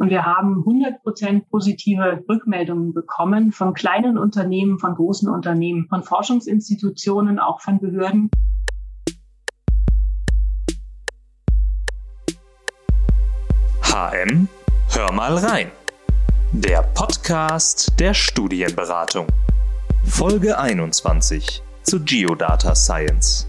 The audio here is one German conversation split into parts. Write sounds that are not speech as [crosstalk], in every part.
Und wir haben 100 Prozent positive Rückmeldungen bekommen von kleinen Unternehmen, von großen Unternehmen, von Forschungsinstitutionen, auch von Behörden. HM, hör mal rein. Der Podcast der Studienberatung. Folge 21 zu Geodata Science.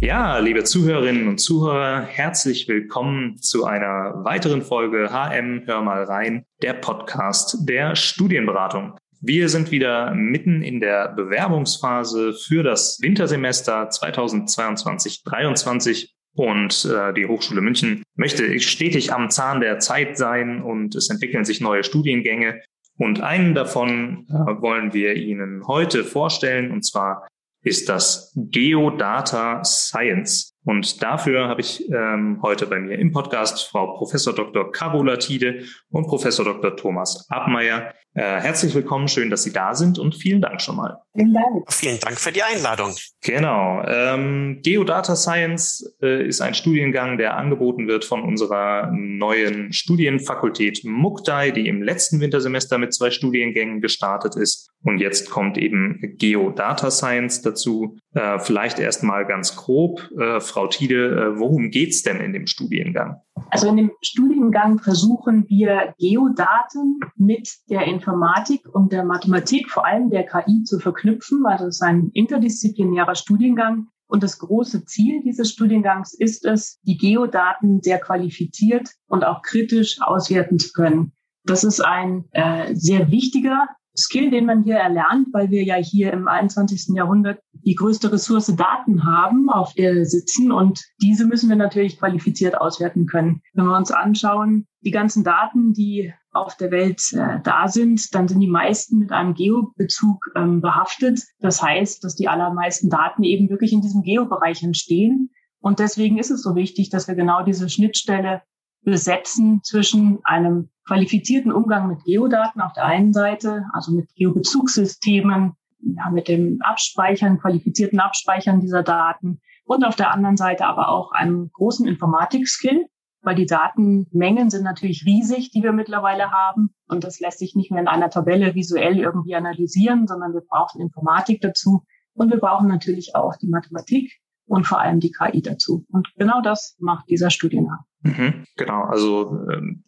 Ja, liebe Zuhörerinnen und Zuhörer, herzlich willkommen zu einer weiteren Folge HM Hör mal rein, der Podcast der Studienberatung. Wir sind wieder mitten in der Bewerbungsphase für das Wintersemester 2022-23 und äh, die Hochschule München möchte stetig am Zahn der Zeit sein und es entwickeln sich neue Studiengänge. Und einen davon äh, wollen wir Ihnen heute vorstellen, und zwar ist das Geodata Science. Und dafür habe ich ähm, heute bei mir im Podcast Frau Professor Dr. Carola Tiede und Professor Dr. Thomas Abmeier. Äh, herzlich willkommen, schön, dass Sie da sind und vielen Dank schon mal. Vielen Dank. Vielen Dank für die Einladung. Genau. Ähm, Geodata Science äh, ist ein Studiengang, der angeboten wird von unserer neuen Studienfakultät MUCDAI, die im letzten Wintersemester mit zwei Studiengängen gestartet ist. Und jetzt kommt eben Geodata Science dazu. Äh, vielleicht erst mal ganz grob. Äh, Frau Tiede, äh, worum geht's denn in dem Studiengang? Also in dem Studiengang versuchen wir Geodaten mit der Informatik und der Mathematik, vor allem der KI, zu verknüpfen. Also es ist ein interdisziplinärer Studiengang. Und das große Ziel dieses Studiengangs ist es, die Geodaten sehr qualifiziert und auch kritisch auswerten zu können. Das ist ein äh, sehr wichtiger Skill, den man hier erlernt, weil wir ja hier im 21. Jahrhundert die größte Ressource Daten haben, auf der wir sitzen. Und diese müssen wir natürlich qualifiziert auswerten können. Wenn wir uns anschauen, die ganzen Daten, die auf der Welt äh, da sind, dann sind die meisten mit einem Geobezug ähm, behaftet. Das heißt, dass die allermeisten Daten eben wirklich in diesem Geobereich entstehen. Und deswegen ist es so wichtig, dass wir genau diese Schnittstelle besetzen zwischen einem qualifizierten Umgang mit Geodaten auf der einen Seite, also mit Geobezugssystemen, ja, mit dem Abspeichern, qualifizierten Abspeichern dieser Daten und auf der anderen Seite aber auch einem großen Informatik-Skill, weil die Datenmengen sind natürlich riesig, die wir mittlerweile haben. Und das lässt sich nicht mehr in einer Tabelle visuell irgendwie analysieren, sondern wir brauchen Informatik dazu. Und wir brauchen natürlich auch die Mathematik und vor allem die KI dazu. Und genau das macht dieser Studiengang. Mhm, genau, also ähm,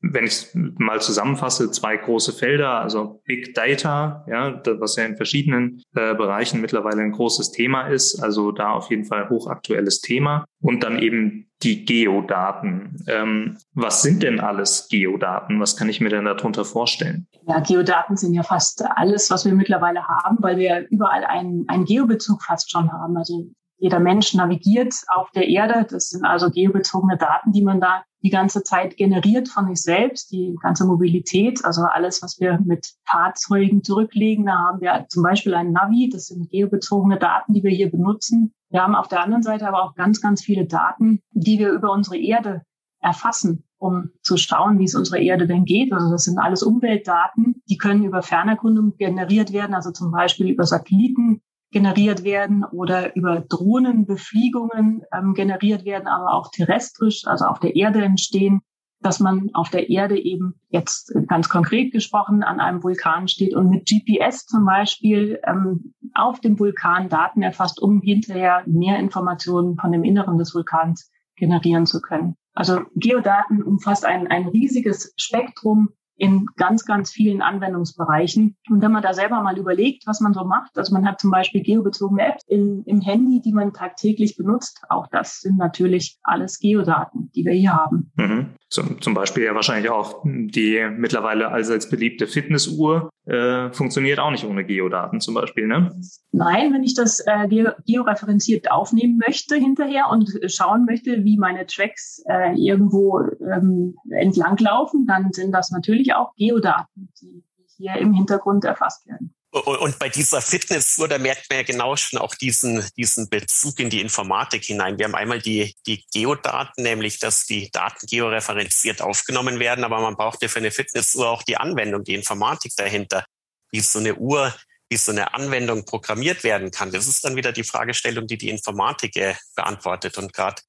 wenn ich es mal zusammenfasse, zwei große Felder, also Big Data, ja, was ja in verschiedenen äh, Bereichen mittlerweile ein großes Thema ist, also da auf jeden Fall hochaktuelles Thema und dann eben die Geodaten. Ähm, was sind denn alles Geodaten? Was kann ich mir denn darunter vorstellen? Ja, Geodaten sind ja fast alles, was wir mittlerweile haben, weil wir überall einen, einen Geobezug fast schon haben. Also jeder Mensch navigiert auf der Erde. Das sind also geobezogene Daten, die man da die ganze Zeit generiert von sich selbst, die ganze Mobilität, also alles, was wir mit Fahrzeugen zurücklegen. Da haben wir zum Beispiel ein Navi, das sind geobezogene Daten, die wir hier benutzen. Wir haben auf der anderen Seite aber auch ganz, ganz viele Daten, die wir über unsere Erde erfassen, um zu schauen, wie es unserer Erde denn geht. Also das sind alles Umweltdaten, die können über Fernerkundung generiert werden, also zum Beispiel über Satelliten, generiert werden oder über Drohnenbefliegungen ähm, generiert werden, aber auch terrestrisch, also auf der Erde entstehen, dass man auf der Erde eben jetzt ganz konkret gesprochen an einem Vulkan steht und mit GPS zum Beispiel ähm, auf dem Vulkan Daten erfasst, um hinterher mehr Informationen von dem Inneren des Vulkans generieren zu können. Also Geodaten umfasst ein, ein riesiges Spektrum in ganz, ganz vielen Anwendungsbereichen. Und wenn man da selber mal überlegt, was man so macht, also man hat zum Beispiel geobezogene Apps in, im Handy, die man tagtäglich benutzt. Auch das sind natürlich alles Geodaten, die wir hier haben. Mhm. Zum, zum Beispiel ja wahrscheinlich auch die mittlerweile allseits beliebte Fitnessuhr äh, funktioniert auch nicht ohne Geodaten zum Beispiel, ne? Nein, wenn ich das äh, georeferenziert aufnehmen möchte hinterher und schauen möchte, wie meine Tracks äh, irgendwo ähm, entlanglaufen, dann sind das natürlich auch Geodaten, die hier im Hintergrund erfasst werden. Und bei dieser Fitnessuhr, da merkt man ja genau schon auch diesen, diesen Bezug in die Informatik hinein. Wir haben einmal die, die Geodaten, nämlich dass die Daten georeferenziert aufgenommen werden, aber man braucht ja für eine Fitnessuhr auch die Anwendung, die Informatik dahinter, wie so eine Uhr, wie so eine Anwendung programmiert werden kann. Das ist dann wieder die Fragestellung, die die Informatik äh, beantwortet. Und gerade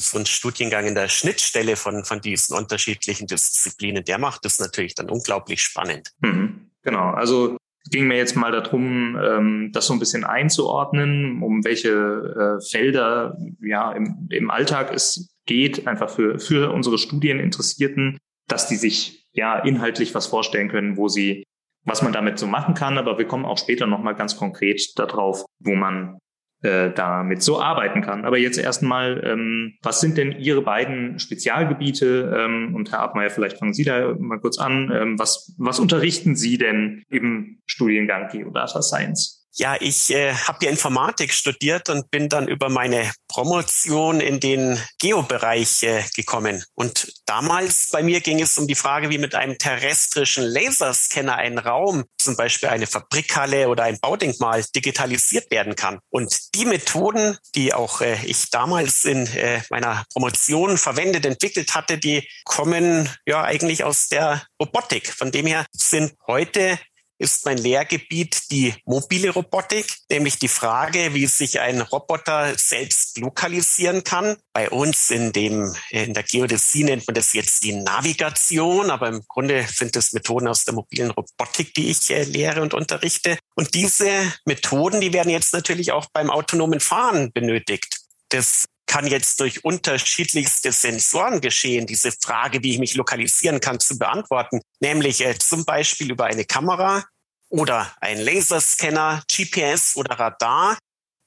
so ein Studiengang in der Schnittstelle von, von diesen unterschiedlichen Disziplinen, der macht das natürlich dann unglaublich spannend. Mhm. Genau, also ging mir jetzt mal darum, ähm, das so ein bisschen einzuordnen, um welche äh, Felder ja im, im Alltag es geht, einfach für, für unsere Studieninteressierten, dass die sich ja inhaltlich was vorstellen können, wo sie, was man damit so machen kann. Aber wir kommen auch später nochmal ganz konkret darauf, wo man äh, damit so arbeiten kann. Aber jetzt erstmal, ähm, was sind denn Ihre beiden Spezialgebiete? Ähm, und Herr Abmeier, vielleicht fangen Sie da mal kurz an. Ähm, was, was unterrichten Sie denn im Studiengang Geodata Science? Ja, ich äh, habe ja Informatik studiert und bin dann über meine Promotion in den Geobereich äh, gekommen. Und damals bei mir ging es um die Frage, wie mit einem terrestrischen Laserscanner ein Raum, zum Beispiel eine Fabrikhalle oder ein Baudenkmal, digitalisiert werden kann. Und die Methoden, die auch äh, ich damals in äh, meiner Promotion verwendet, entwickelt hatte, die kommen ja eigentlich aus der Robotik. Von dem her sind heute ist mein Lehrgebiet die mobile Robotik, nämlich die Frage, wie sich ein Roboter selbst lokalisieren kann. Bei uns in dem, in der Geodäsie nennt man das jetzt die Navigation, aber im Grunde sind es Methoden aus der mobilen Robotik, die ich äh, lehre und unterrichte. Und diese Methoden, die werden jetzt natürlich auch beim autonomen Fahren benötigt. Das kann jetzt durch unterschiedlichste Sensoren geschehen, diese Frage, wie ich mich lokalisieren kann, zu beantworten. Nämlich äh, zum Beispiel über eine Kamera oder ein Laserscanner, GPS oder Radar.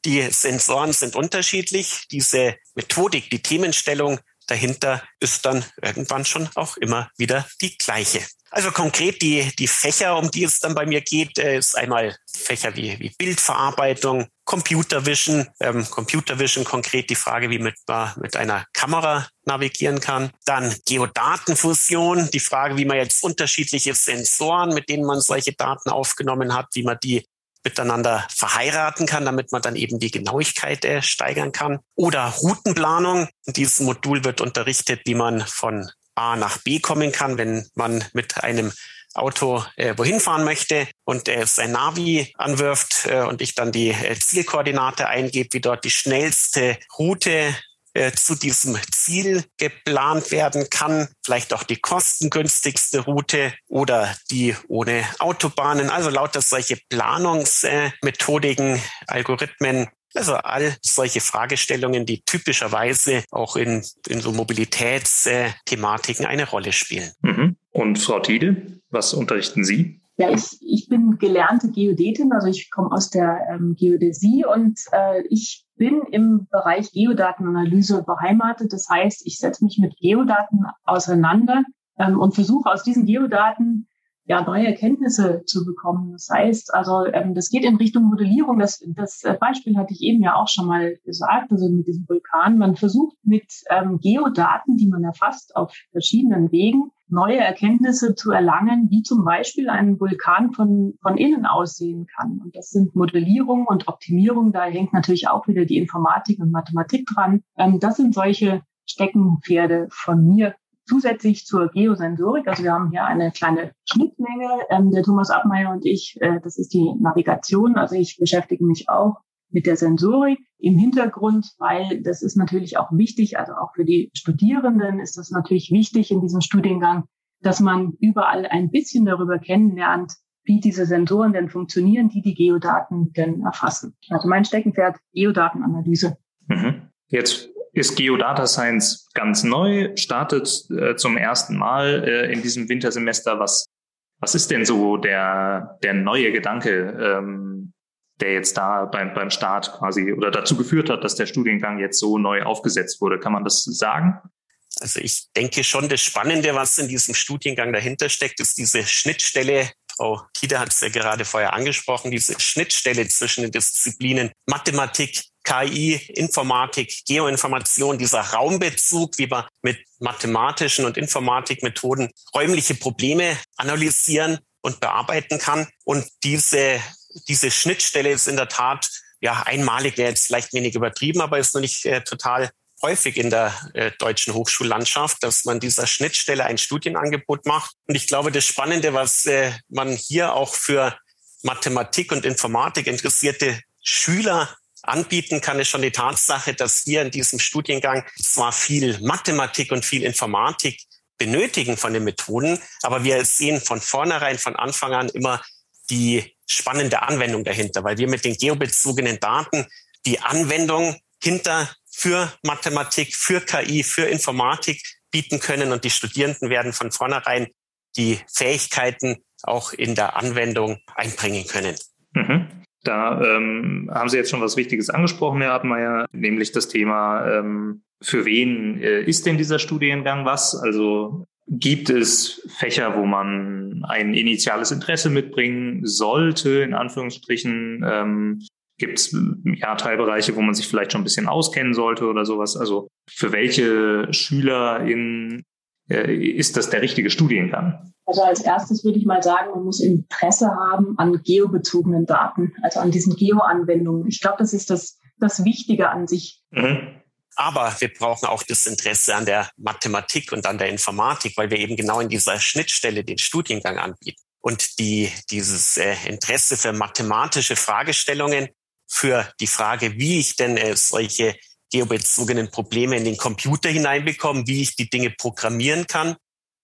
Die Sensoren sind unterschiedlich. Diese Methodik, die Themenstellung dahinter ist dann irgendwann schon auch immer wieder die gleiche. Also konkret die, die Fächer, um die es dann bei mir geht, äh, ist einmal Fächer wie, wie Bildverarbeitung, Computer Vision, ähm, Computer Vision konkret die Frage, wie man mit einer Kamera navigieren kann. Dann Geodatenfusion, die Frage, wie man jetzt unterschiedliche Sensoren, mit denen man solche Daten aufgenommen hat, wie man die miteinander verheiraten kann, damit man dann eben die Genauigkeit äh, steigern kann. Oder Routenplanung. In diesem Modul wird unterrichtet, wie man von A nach B kommen kann, wenn man mit einem Auto äh, wohin fahren möchte und er sein Navi anwirft äh, und ich dann die äh, Zielkoordinate eingebe, wie dort die schnellste Route äh, zu diesem Ziel geplant werden kann, vielleicht auch die kostengünstigste Route oder die ohne Autobahnen. Also lauter solche Planungsmethodiken, Algorithmen, also all solche Fragestellungen, die typischerweise auch in, in so Mobilitätsthematiken eine Rolle spielen. Mhm. Und Frau Tiede, was unterrichten Sie? Ja, ich, ich bin gelernte Geodätin, also ich komme aus der ähm, Geodäsie und äh, ich bin im Bereich Geodatenanalyse beheimatet. Das heißt, ich setze mich mit Geodaten auseinander ähm, und versuche aus diesen Geodaten ja, neue Erkenntnisse zu bekommen. Das heißt, also ähm, das geht in Richtung Modellierung. Das, das äh, Beispiel hatte ich eben ja auch schon mal gesagt, also mit diesem Vulkan. Man versucht mit ähm, Geodaten, die man erfasst auf verschiedenen Wegen, neue Erkenntnisse zu erlangen, wie zum Beispiel ein Vulkan von, von innen aussehen kann. Und das sind Modellierung und Optimierung. Da hängt natürlich auch wieder die Informatik und Mathematik dran. Ähm, das sind solche Steckenpferde von mir zusätzlich zur Geosensorik. Also wir haben hier eine kleine Schnittmenge. Ähm, der Thomas Abmeier und ich, äh, das ist die Navigation. Also ich beschäftige mich auch mit der Sensorik im Hintergrund, weil das ist natürlich auch wichtig, also auch für die Studierenden ist das natürlich wichtig in diesem Studiengang, dass man überall ein bisschen darüber kennenlernt, wie diese Sensoren denn funktionieren, die die Geodaten denn erfassen. Also mein Steckenpferd Geodatenanalyse. Mhm. Jetzt ist Geodata Science ganz neu, startet äh, zum ersten Mal äh, in diesem Wintersemester. Was, was ist denn so der, der neue Gedanke, ähm, der jetzt da beim, beim Start quasi oder dazu geführt hat, dass der Studiengang jetzt so neu aufgesetzt wurde? Kann man das sagen? Also ich denke schon, das Spannende, was in diesem Studiengang dahinter steckt, ist diese Schnittstelle. Frau Tiede hat es ja gerade vorher angesprochen, diese Schnittstelle zwischen den Disziplinen Mathematik, KI, Informatik, Geoinformation, dieser Raumbezug, wie man mit mathematischen und Informatikmethoden räumliche Probleme analysieren und bearbeiten kann. Und diese, diese Schnittstelle ist in der Tat ja einmalig, wäre jetzt vielleicht wenig übertrieben, aber ist noch nicht äh, total häufig in der äh, deutschen Hochschullandschaft, dass man dieser Schnittstelle ein Studienangebot macht. Und ich glaube, das Spannende, was äh, man hier auch für Mathematik und Informatik interessierte Schüler anbieten kann, ist schon die Tatsache, dass wir in diesem Studiengang zwar viel Mathematik und viel Informatik benötigen von den Methoden, aber wir sehen von vornherein, von Anfang an immer die spannende Anwendung dahinter, weil wir mit den geobezogenen Daten die Anwendung hinter für Mathematik, für KI, für Informatik bieten können und die Studierenden werden von vornherein die Fähigkeiten auch in der Anwendung einbringen können. Mhm. Da ähm, haben Sie jetzt schon was Wichtiges angesprochen, Herr Abmeier, nämlich das Thema, ähm, für wen äh, ist denn dieser Studiengang was? Also gibt es Fächer, wo man ein initiales Interesse mitbringen sollte, in Anführungsstrichen? Ähm, gibt es ja Teilbereiche, wo man sich vielleicht schon ein bisschen auskennen sollte oder sowas? Also für welche SchülerInnen äh, ist das der richtige Studiengang? Also als erstes würde ich mal sagen, man muss Interesse haben an geobezogenen Daten, also an diesen Geo-Anwendungen. Ich glaube, das ist das, das Wichtige an sich. Mhm. Aber wir brauchen auch das Interesse an der Mathematik und an der Informatik, weil wir eben genau in dieser Schnittstelle den Studiengang anbieten. Und die, dieses äh, Interesse für mathematische Fragestellungen, für die Frage, wie ich denn äh, solche geobezogenen Probleme in den Computer hineinbekomme, wie ich die Dinge programmieren kann.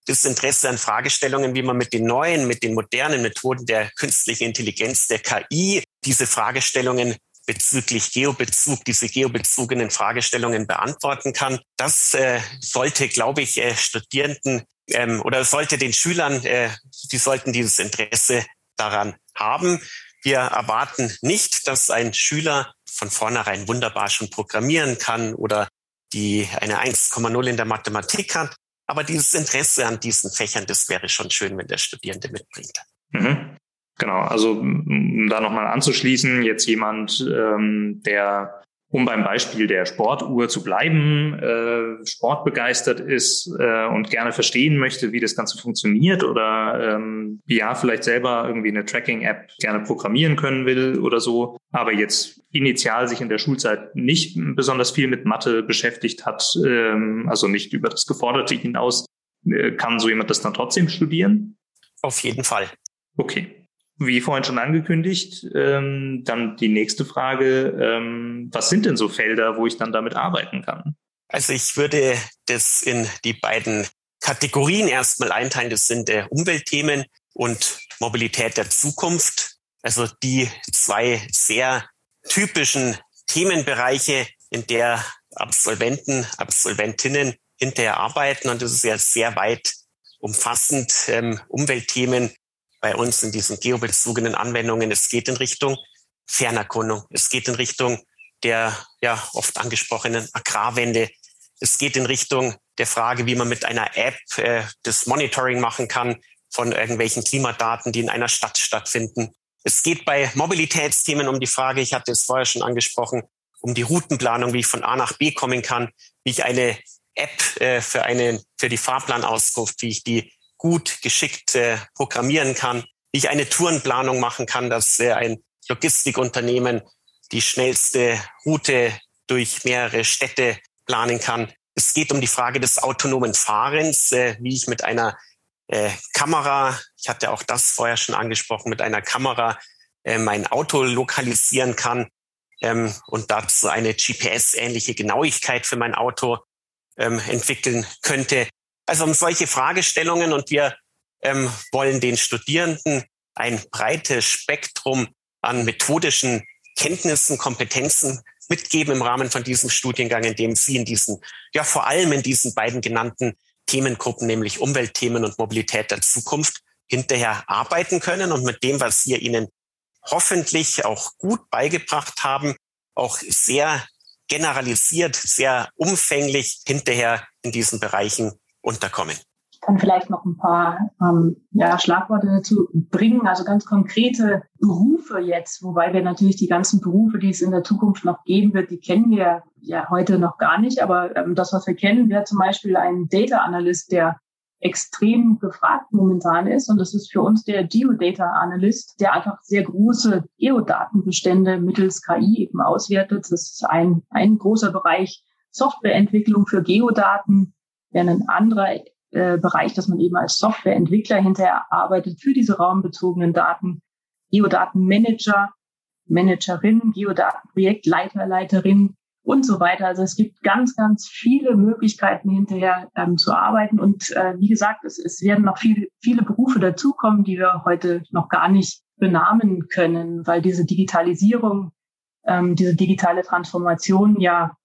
Das Interesse an Fragestellungen, wie man mit den neuen, mit den modernen Methoden der künstlichen Intelligenz, der KI, diese Fragestellungen bezüglich Geobezug, diese geobezogenen Fragestellungen beantworten kann. Das äh, sollte, glaube ich, äh, Studierenden ähm, oder sollte den Schülern, äh, die sollten dieses Interesse daran haben. Wir erwarten nicht, dass ein Schüler von vornherein wunderbar schon programmieren kann oder die eine 1,0 in der Mathematik hat. Aber dieses Interesse an diesen Fächern, das wäre schon schön, wenn der Studierende mitbringt. Mhm. Genau, also um da nochmal anzuschließen, jetzt jemand, ähm, der, um beim Beispiel der Sportuhr zu bleiben, äh, sportbegeistert ist äh, und gerne verstehen möchte, wie das Ganze funktioniert oder ähm, ja, vielleicht selber irgendwie eine Tracking-App gerne programmieren können will oder so, aber jetzt initial sich in der Schulzeit nicht besonders viel mit Mathe beschäftigt hat, ähm, also nicht über das Geforderte hinaus, äh, kann so jemand das dann trotzdem studieren? Auf jeden Fall. Okay wie vorhin schon angekündigt, ähm, dann die nächste Frage, ähm, was sind denn so Felder, wo ich dann damit arbeiten kann? Also ich würde das in die beiden Kategorien erstmal einteilen. Das sind äh, Umweltthemen und Mobilität der Zukunft. Also die zwei sehr typischen Themenbereiche, in der Absolventen, Absolventinnen hinterher arbeiten. Und das ist ja sehr weit umfassend. Ähm, Umweltthemen bei uns in diesen geobezogenen Anwendungen. Es geht in Richtung Fernerkundung. Es geht in Richtung der ja oft angesprochenen Agrarwende. Es geht in Richtung der Frage, wie man mit einer App äh, das Monitoring machen kann von irgendwelchen Klimadaten, die in einer Stadt stattfinden. Es geht bei Mobilitätsthemen um die Frage, ich hatte es vorher schon angesprochen, um die Routenplanung, wie ich von A nach B kommen kann, wie ich eine App äh, für eine für die Fahrplanauskunft, wie ich die gut geschickt äh, programmieren kann, wie ich eine Tourenplanung machen kann, dass äh, ein Logistikunternehmen die schnellste Route durch mehrere Städte planen kann. Es geht um die Frage des autonomen Fahrens, äh, wie ich mit einer äh, Kamera, ich hatte auch das vorher schon angesprochen, mit einer Kamera äh, mein Auto lokalisieren kann ähm, und dazu eine GPS-ähnliche Genauigkeit für mein Auto ähm, entwickeln könnte. Also um solche Fragestellungen und wir ähm, wollen den Studierenden ein breites Spektrum an methodischen Kenntnissen, Kompetenzen mitgeben im Rahmen von diesem Studiengang, in dem Sie in diesen, ja vor allem in diesen beiden genannten Themengruppen, nämlich Umweltthemen und Mobilität der Zukunft, hinterher arbeiten können und mit dem, was wir Ihnen hoffentlich auch gut beigebracht haben, auch sehr generalisiert, sehr umfänglich hinterher in diesen Bereichen unterkommen. Ich kann vielleicht noch ein paar ähm, ja, Schlagworte dazu bringen, also ganz konkrete Berufe jetzt, wobei wir natürlich die ganzen Berufe, die es in der Zukunft noch geben wird, die kennen wir ja heute noch gar nicht, aber ähm, das, was wir kennen, wäre zum Beispiel ein Data Analyst, der extrem gefragt momentan ist. Und das ist für uns der Geodata Analyst, der einfach sehr große Geodatenbestände mittels KI eben auswertet. Das ist ein, ein großer Bereich Softwareentwicklung für Geodaten, wäre ein anderer äh, Bereich, dass man eben als Softwareentwickler hinterher arbeitet für diese raumbezogenen Daten, Geodatenmanager, Geodatenmanagerin, Geodatenprojektleiter, Leiterin und so weiter. Also es gibt ganz, ganz viele Möglichkeiten hinterher ähm, zu arbeiten. Und äh, wie gesagt, es, es werden noch viele, viele Berufe dazukommen, die wir heute noch gar nicht benamen können, weil diese Digitalisierung, ähm, diese digitale Transformation ja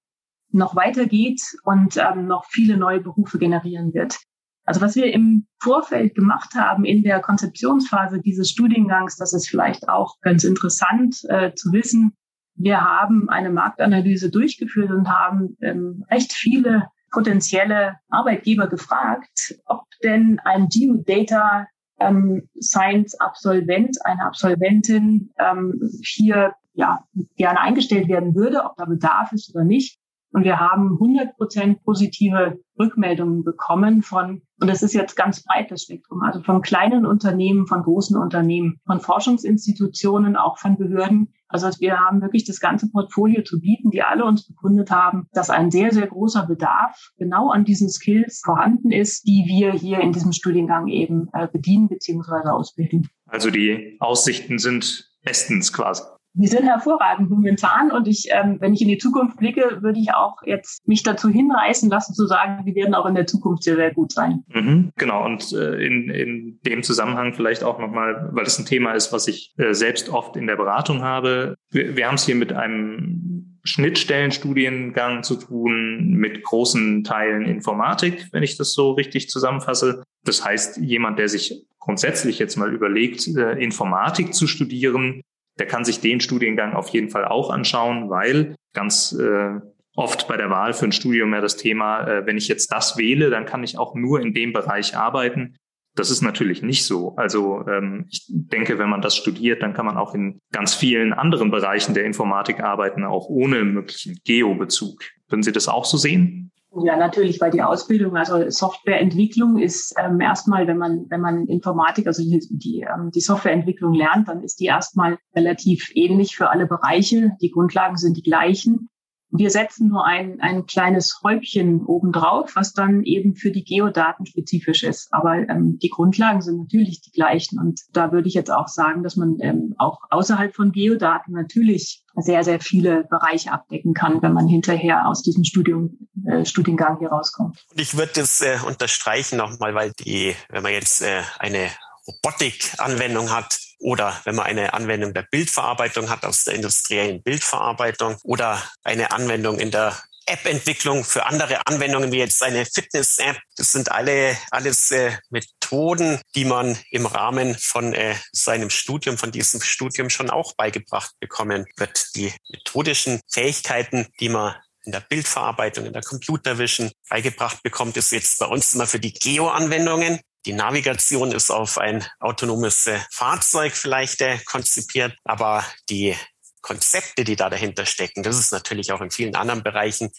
noch weitergeht und ähm, noch viele neue Berufe generieren wird. Also was wir im Vorfeld gemacht haben in der Konzeptionsphase dieses Studiengangs, das ist vielleicht auch ganz interessant äh, zu wissen. Wir haben eine Marktanalyse durchgeführt und haben ähm, recht viele potenzielle Arbeitgeber gefragt, ob denn ein Geodata ähm, Science Absolvent, eine Absolventin ähm, hier ja gerne eingestellt werden würde, ob da Bedarf ist oder nicht. Und wir haben 100 Prozent positive Rückmeldungen bekommen von, und das ist jetzt ganz breit das Spektrum, also von kleinen Unternehmen, von großen Unternehmen, von Forschungsinstitutionen, auch von Behörden. Also wir haben wirklich das ganze Portfolio zu bieten, die alle uns bekundet haben, dass ein sehr, sehr großer Bedarf genau an diesen Skills vorhanden ist, die wir hier in diesem Studiengang eben äh, bedienen bzw. ausbilden. Also die Aussichten sind bestens quasi die sind hervorragend momentan und ich, ähm, wenn ich in die Zukunft blicke, würde ich auch jetzt mich dazu hinreißen lassen zu sagen, die werden auch in der Zukunft sehr, sehr gut sein. Mhm, genau und äh, in, in dem Zusammenhang vielleicht auch nochmal, weil das ein Thema ist, was ich äh, selbst oft in der Beratung habe. Wir, wir haben es hier mit einem Schnittstellenstudiengang zu tun mit großen Teilen Informatik, wenn ich das so richtig zusammenfasse. Das heißt, jemand, der sich grundsätzlich jetzt mal überlegt, äh, Informatik zu studieren, der kann sich den Studiengang auf jeden Fall auch anschauen, weil ganz äh, oft bei der Wahl für ein Studium ja das Thema, äh, wenn ich jetzt das wähle, dann kann ich auch nur in dem Bereich arbeiten. Das ist natürlich nicht so. Also ähm, ich denke, wenn man das studiert, dann kann man auch in ganz vielen anderen Bereichen der Informatik arbeiten, auch ohne möglichen Geo-Bezug. Würden Sie das auch so sehen? Ja, natürlich, weil die Ausbildung, also Softwareentwicklung ist ähm, erstmal, wenn man, wenn man Informatik, also die, die, ähm, die Softwareentwicklung lernt, dann ist die erstmal relativ ähnlich für alle Bereiche. Die Grundlagen sind die gleichen. Wir setzen nur ein, ein kleines Häubchen obendrauf, was dann eben für die Geodaten spezifisch ist. Aber ähm, die Grundlagen sind natürlich die gleichen. Und da würde ich jetzt auch sagen, dass man ähm, auch außerhalb von Geodaten natürlich sehr, sehr viele Bereiche abdecken kann, wenn man hinterher aus diesem Studium, äh, Studiengang hier rauskommt. Und ich würde das äh, unterstreichen nochmal, weil die, wenn man jetzt äh, eine Robotik-Anwendung hat, oder wenn man eine Anwendung der Bildverarbeitung hat aus der industriellen Bildverarbeitung oder eine Anwendung in der App-Entwicklung für andere Anwendungen wie jetzt eine Fitness-App. Das sind alle alles äh, Methoden, die man im Rahmen von äh, seinem Studium, von diesem Studium schon auch beigebracht bekommen wird. Die methodischen Fähigkeiten, die man in der Bildverarbeitung, in der Computervision beigebracht bekommt, ist jetzt bei uns immer für die Geo-Anwendungen. Die Navigation ist auf ein autonomes äh, Fahrzeug vielleicht äh, konzipiert, aber die Konzepte, die da dahinter stecken, das ist natürlich auch in vielen anderen Bereichen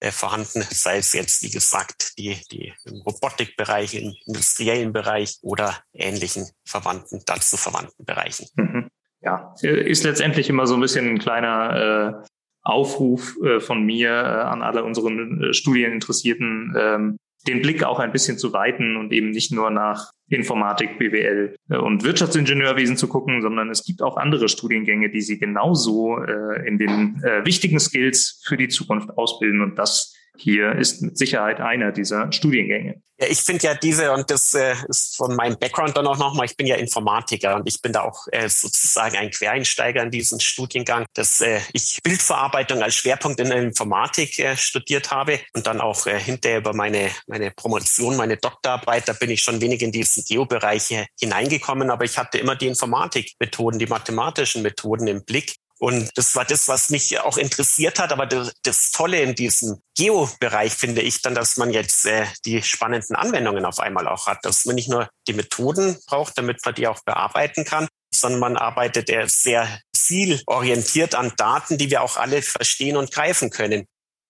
äh, vorhanden, sei es jetzt, wie gesagt, die, die im Robotikbereich, im industriellen Bereich oder ähnlichen verwandten, dazu verwandten Bereichen. Mhm. Ja, ist letztendlich immer so ein bisschen ein kleiner äh, Aufruf äh, von mir äh, an alle unseren äh, Studieninteressierten, ähm, den Blick auch ein bisschen zu weiten und eben nicht nur nach Informatik, BWL und Wirtschaftsingenieurwesen zu gucken, sondern es gibt auch andere Studiengänge, die sie genauso in den wichtigen Skills für die Zukunft ausbilden. Und das hier ist mit Sicherheit einer dieser Studiengänge. Ja, ich finde ja diese, und das äh, ist von meinem Background dann auch nochmal, ich bin ja Informatiker und ich bin da auch äh, sozusagen ein Quereinsteiger in diesen Studiengang, dass äh, ich Bildverarbeitung als Schwerpunkt in der Informatik äh, studiert habe und dann auch äh, hinterher über meine, meine Promotion, meine Doktorarbeit, da bin ich schon wenig in diesen Geobereiche hineingekommen, aber ich hatte immer die Informatikmethoden, die mathematischen Methoden im Blick und das war das, was mich auch interessiert hat. Aber das, das Tolle in diesem Geo-Bereich finde ich dann, dass man jetzt äh, die spannenden Anwendungen auf einmal auch hat, dass man nicht nur die Methoden braucht, damit man die auch bearbeiten kann, sondern man arbeitet eher sehr zielorientiert an Daten, die wir auch alle verstehen und greifen können.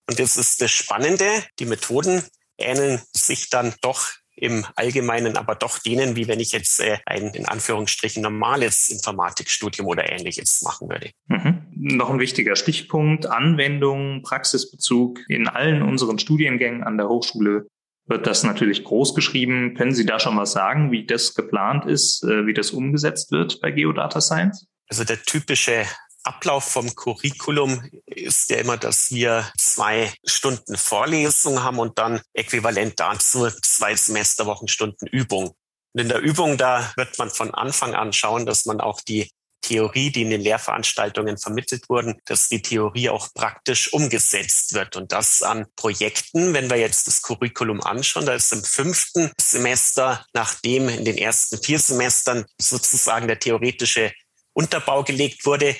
Und das ist das Spannende. Die Methoden ähneln sich dann doch im Allgemeinen aber doch denen, wie wenn ich jetzt äh, ein in Anführungsstrichen normales Informatikstudium oder ähnliches machen würde. Mhm. Noch ein wichtiger Stichpunkt, Anwendung, Praxisbezug. In allen unseren Studiengängen an der Hochschule wird das natürlich groß geschrieben. Können Sie da schon was sagen, wie das geplant ist, äh, wie das umgesetzt wird bei Geodata Science? Also der typische Ablauf vom Curriculum ist ja immer, dass wir zwei Stunden Vorlesung haben und dann äquivalent dazu zwei Semesterwochenstunden Übung. Und in der Übung, da wird man von Anfang an schauen, dass man auch die Theorie, die in den Lehrveranstaltungen vermittelt wurden, dass die Theorie auch praktisch umgesetzt wird. Und das an Projekten, wenn wir jetzt das Curriculum anschauen, da ist im fünften Semester, nachdem in den ersten vier Semestern sozusagen der theoretische Unterbau gelegt wurde,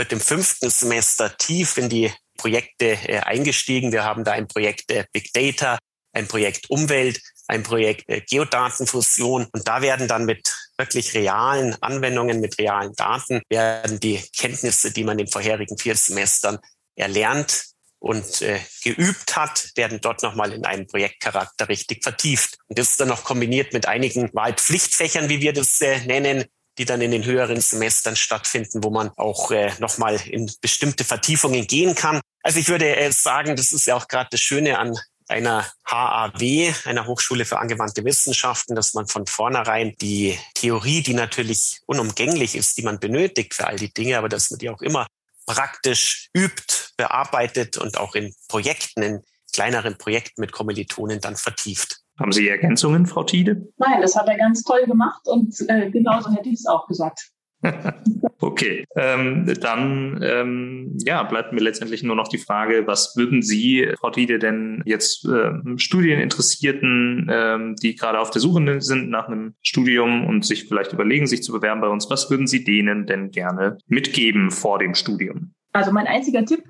wird im fünften Semester tief in die Projekte äh, eingestiegen. Wir haben da ein Projekt äh, Big Data, ein Projekt Umwelt, ein Projekt äh, Geodatenfusion. Und da werden dann mit wirklich realen Anwendungen, mit realen Daten, werden die Kenntnisse, die man in den vorherigen vier Semestern erlernt und äh, geübt hat, werden dort nochmal in einen Projektcharakter richtig vertieft. Und das ist dann noch kombiniert mit einigen Wahlpflichtfächern, wie wir das äh, nennen, die dann in den höheren Semestern stattfinden, wo man auch äh, nochmal in bestimmte Vertiefungen gehen kann. Also ich würde äh, sagen, das ist ja auch gerade das Schöne an einer HAW, einer Hochschule für angewandte Wissenschaften, dass man von vornherein die Theorie, die natürlich unumgänglich ist, die man benötigt für all die Dinge, aber dass man die auch immer praktisch übt, bearbeitet und auch in Projekten, in kleineren Projekten mit Kommilitonen dann vertieft. Haben Sie Ergänzungen, Frau Tiede? Nein, das hat er ganz toll gemacht und äh, genauso hätte ich es auch gesagt. [laughs] okay, ähm, dann ähm, ja, bleibt mir letztendlich nur noch die Frage, was würden Sie, Frau Tiede, denn jetzt äh, Studieninteressierten, ähm, die gerade auf der Suche sind nach einem Studium und sich vielleicht überlegen, sich zu bewerben bei uns, was würden Sie denen denn gerne mitgeben vor dem Studium? Also mein einziger Tipp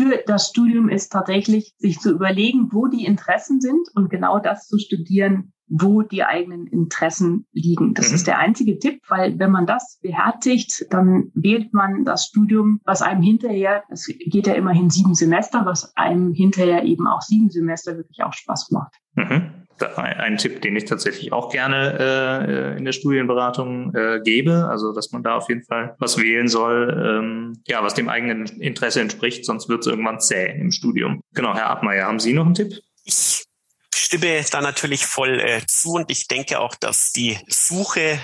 für das Studium ist tatsächlich, sich zu überlegen, wo die Interessen sind und genau das zu studieren, wo die eigenen Interessen liegen. Das mhm. ist der einzige Tipp, weil wenn man das beherzigt, dann wählt man das Studium, was einem hinterher, es geht ja immerhin sieben Semester, was einem hinterher eben auch sieben Semester wirklich auch Spaß macht. Mhm ein Tipp, den ich tatsächlich auch gerne äh, in der Studienberatung äh, gebe. Also, dass man da auf jeden Fall was wählen soll, ähm, ja, was dem eigenen Interesse entspricht, sonst wird es irgendwann zäh im Studium. Genau, Herr Abmeier, haben Sie noch einen Tipp? Ich stimme da natürlich voll äh, zu und ich denke auch, dass die Suche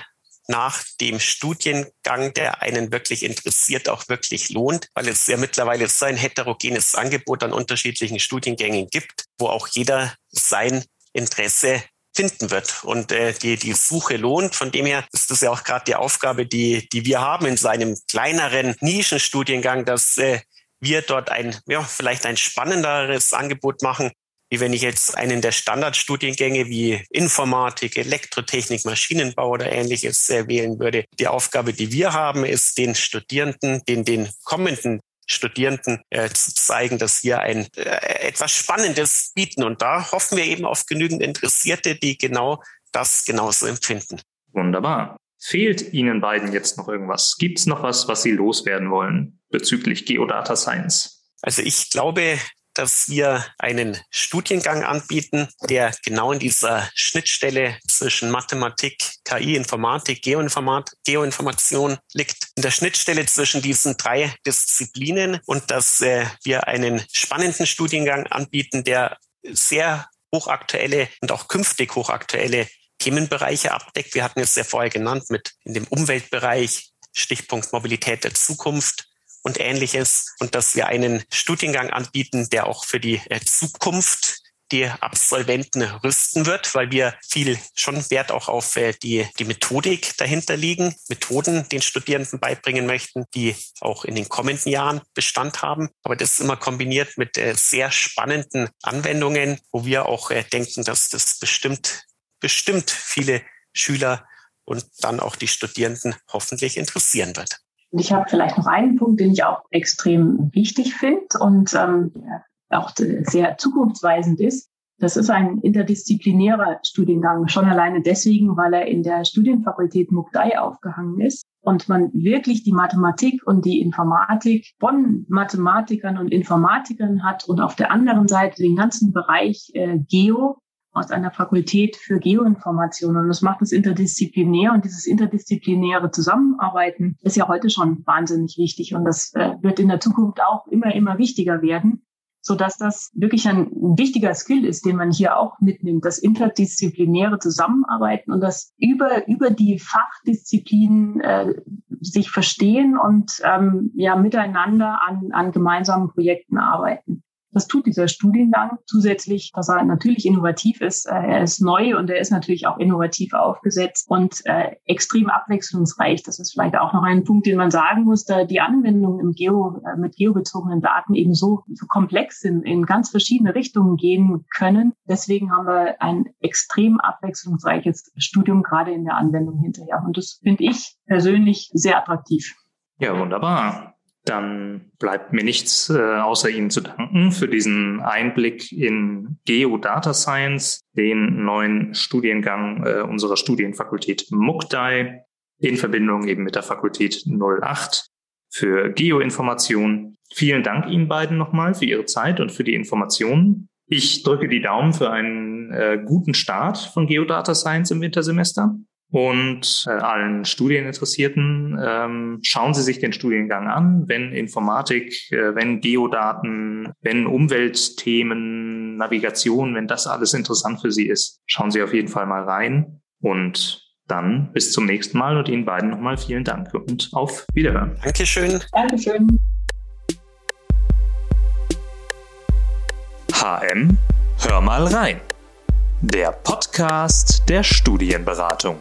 nach dem Studiengang, der einen wirklich interessiert, auch wirklich lohnt, weil es ja mittlerweile so ein heterogenes Angebot an unterschiedlichen Studiengängen gibt, wo auch jeder sein Interesse finden wird. Und äh, die, die Suche lohnt. Von dem her ist das ja auch gerade die Aufgabe, die, die wir haben in so einem kleineren Nischenstudiengang, dass äh, wir dort ein, ja, vielleicht ein spannenderes Angebot machen, wie wenn ich jetzt einen der Standardstudiengänge wie Informatik, Elektrotechnik, Maschinenbau oder ähnliches äh, wählen würde. Die Aufgabe, die wir haben, ist den Studierenden, den, den kommenden Studierenden äh, zu zeigen, dass wir ein äh, etwas Spannendes bieten. Und da hoffen wir eben auf genügend Interessierte, die genau das genauso empfinden. Wunderbar. Fehlt Ihnen beiden jetzt noch irgendwas? Gibt es noch was, was Sie loswerden wollen bezüglich Geodata Science? Also ich glaube, dass wir einen Studiengang anbieten, der genau in dieser Schnittstelle zwischen Mathematik, KI, Informatik, Geoinformat, Geoinformation liegt. In der Schnittstelle zwischen diesen drei Disziplinen und dass äh, wir einen spannenden Studiengang anbieten, der sehr hochaktuelle und auch künftig hochaktuelle Themenbereiche abdeckt. Wir hatten es ja vorher genannt mit in dem Umweltbereich, Stichpunkt Mobilität der Zukunft, und ähnliches und dass wir einen Studiengang anbieten, der auch für die äh, Zukunft die Absolventen rüsten wird, weil wir viel schon Wert auch auf äh, die, die Methodik dahinter liegen, Methoden den Studierenden beibringen möchten, die auch in den kommenden Jahren Bestand haben. Aber das ist immer kombiniert mit äh, sehr spannenden Anwendungen, wo wir auch denken, dass das bestimmt, bestimmt viele Schüler und dann auch die Studierenden hoffentlich interessieren wird. Und ich habe vielleicht noch einen Punkt, den ich auch extrem wichtig finde und ähm, auch sehr zukunftsweisend ist. Das ist ein interdisziplinärer Studiengang, schon alleine deswegen, weil er in der Studienfakultät Mukdai aufgehangen ist und man wirklich die Mathematik und die Informatik von Mathematikern und Informatikern hat und auf der anderen Seite den ganzen Bereich äh, Geo aus einer Fakultät für Geoinformation. Und das macht es interdisziplinär. Und dieses interdisziplinäre Zusammenarbeiten ist ja heute schon wahnsinnig wichtig. Und das äh, wird in der Zukunft auch immer, immer wichtiger werden, so dass das wirklich ein wichtiger Skill ist, den man hier auch mitnimmt, das interdisziplinäre Zusammenarbeiten und das über, über die Fachdisziplinen äh, sich verstehen und ähm, ja miteinander an, an gemeinsamen Projekten arbeiten. Das tut dieser Studiengang zusätzlich, dass er natürlich innovativ ist. Äh, er ist neu und er ist natürlich auch innovativ aufgesetzt und äh, extrem abwechslungsreich. Das ist vielleicht auch noch ein Punkt, den man sagen muss, da die Anwendungen im Geo, äh, mit geobezogenen Daten eben so, so komplex sind, in ganz verschiedene Richtungen gehen können. Deswegen haben wir ein extrem abwechslungsreiches Studium gerade in der Anwendung hinterher. Und das finde ich persönlich sehr attraktiv. Ja, wunderbar. Dann bleibt mir nichts äh, außer Ihnen zu danken für diesen Einblick in Geodata Science, den neuen Studiengang äh, unserer Studienfakultät MUCDAI in Verbindung eben mit der Fakultät 08 für Geoinformation. Vielen Dank Ihnen beiden nochmal für Ihre Zeit und für die Informationen. Ich drücke die Daumen für einen äh, guten Start von Geodata Science im Wintersemester. Und äh, allen Studieninteressierten ähm, schauen Sie sich den Studiengang an, wenn Informatik, äh, wenn Geodaten, wenn Umweltthemen, Navigation, wenn das alles interessant für Sie ist, schauen Sie auf jeden Fall mal rein. Und dann bis zum nächsten Mal und Ihnen beiden nochmal vielen Dank und auf Wiederhören. Dankeschön. Dankeschön. HM, hör mal rein. Der Podcast der Studienberatung.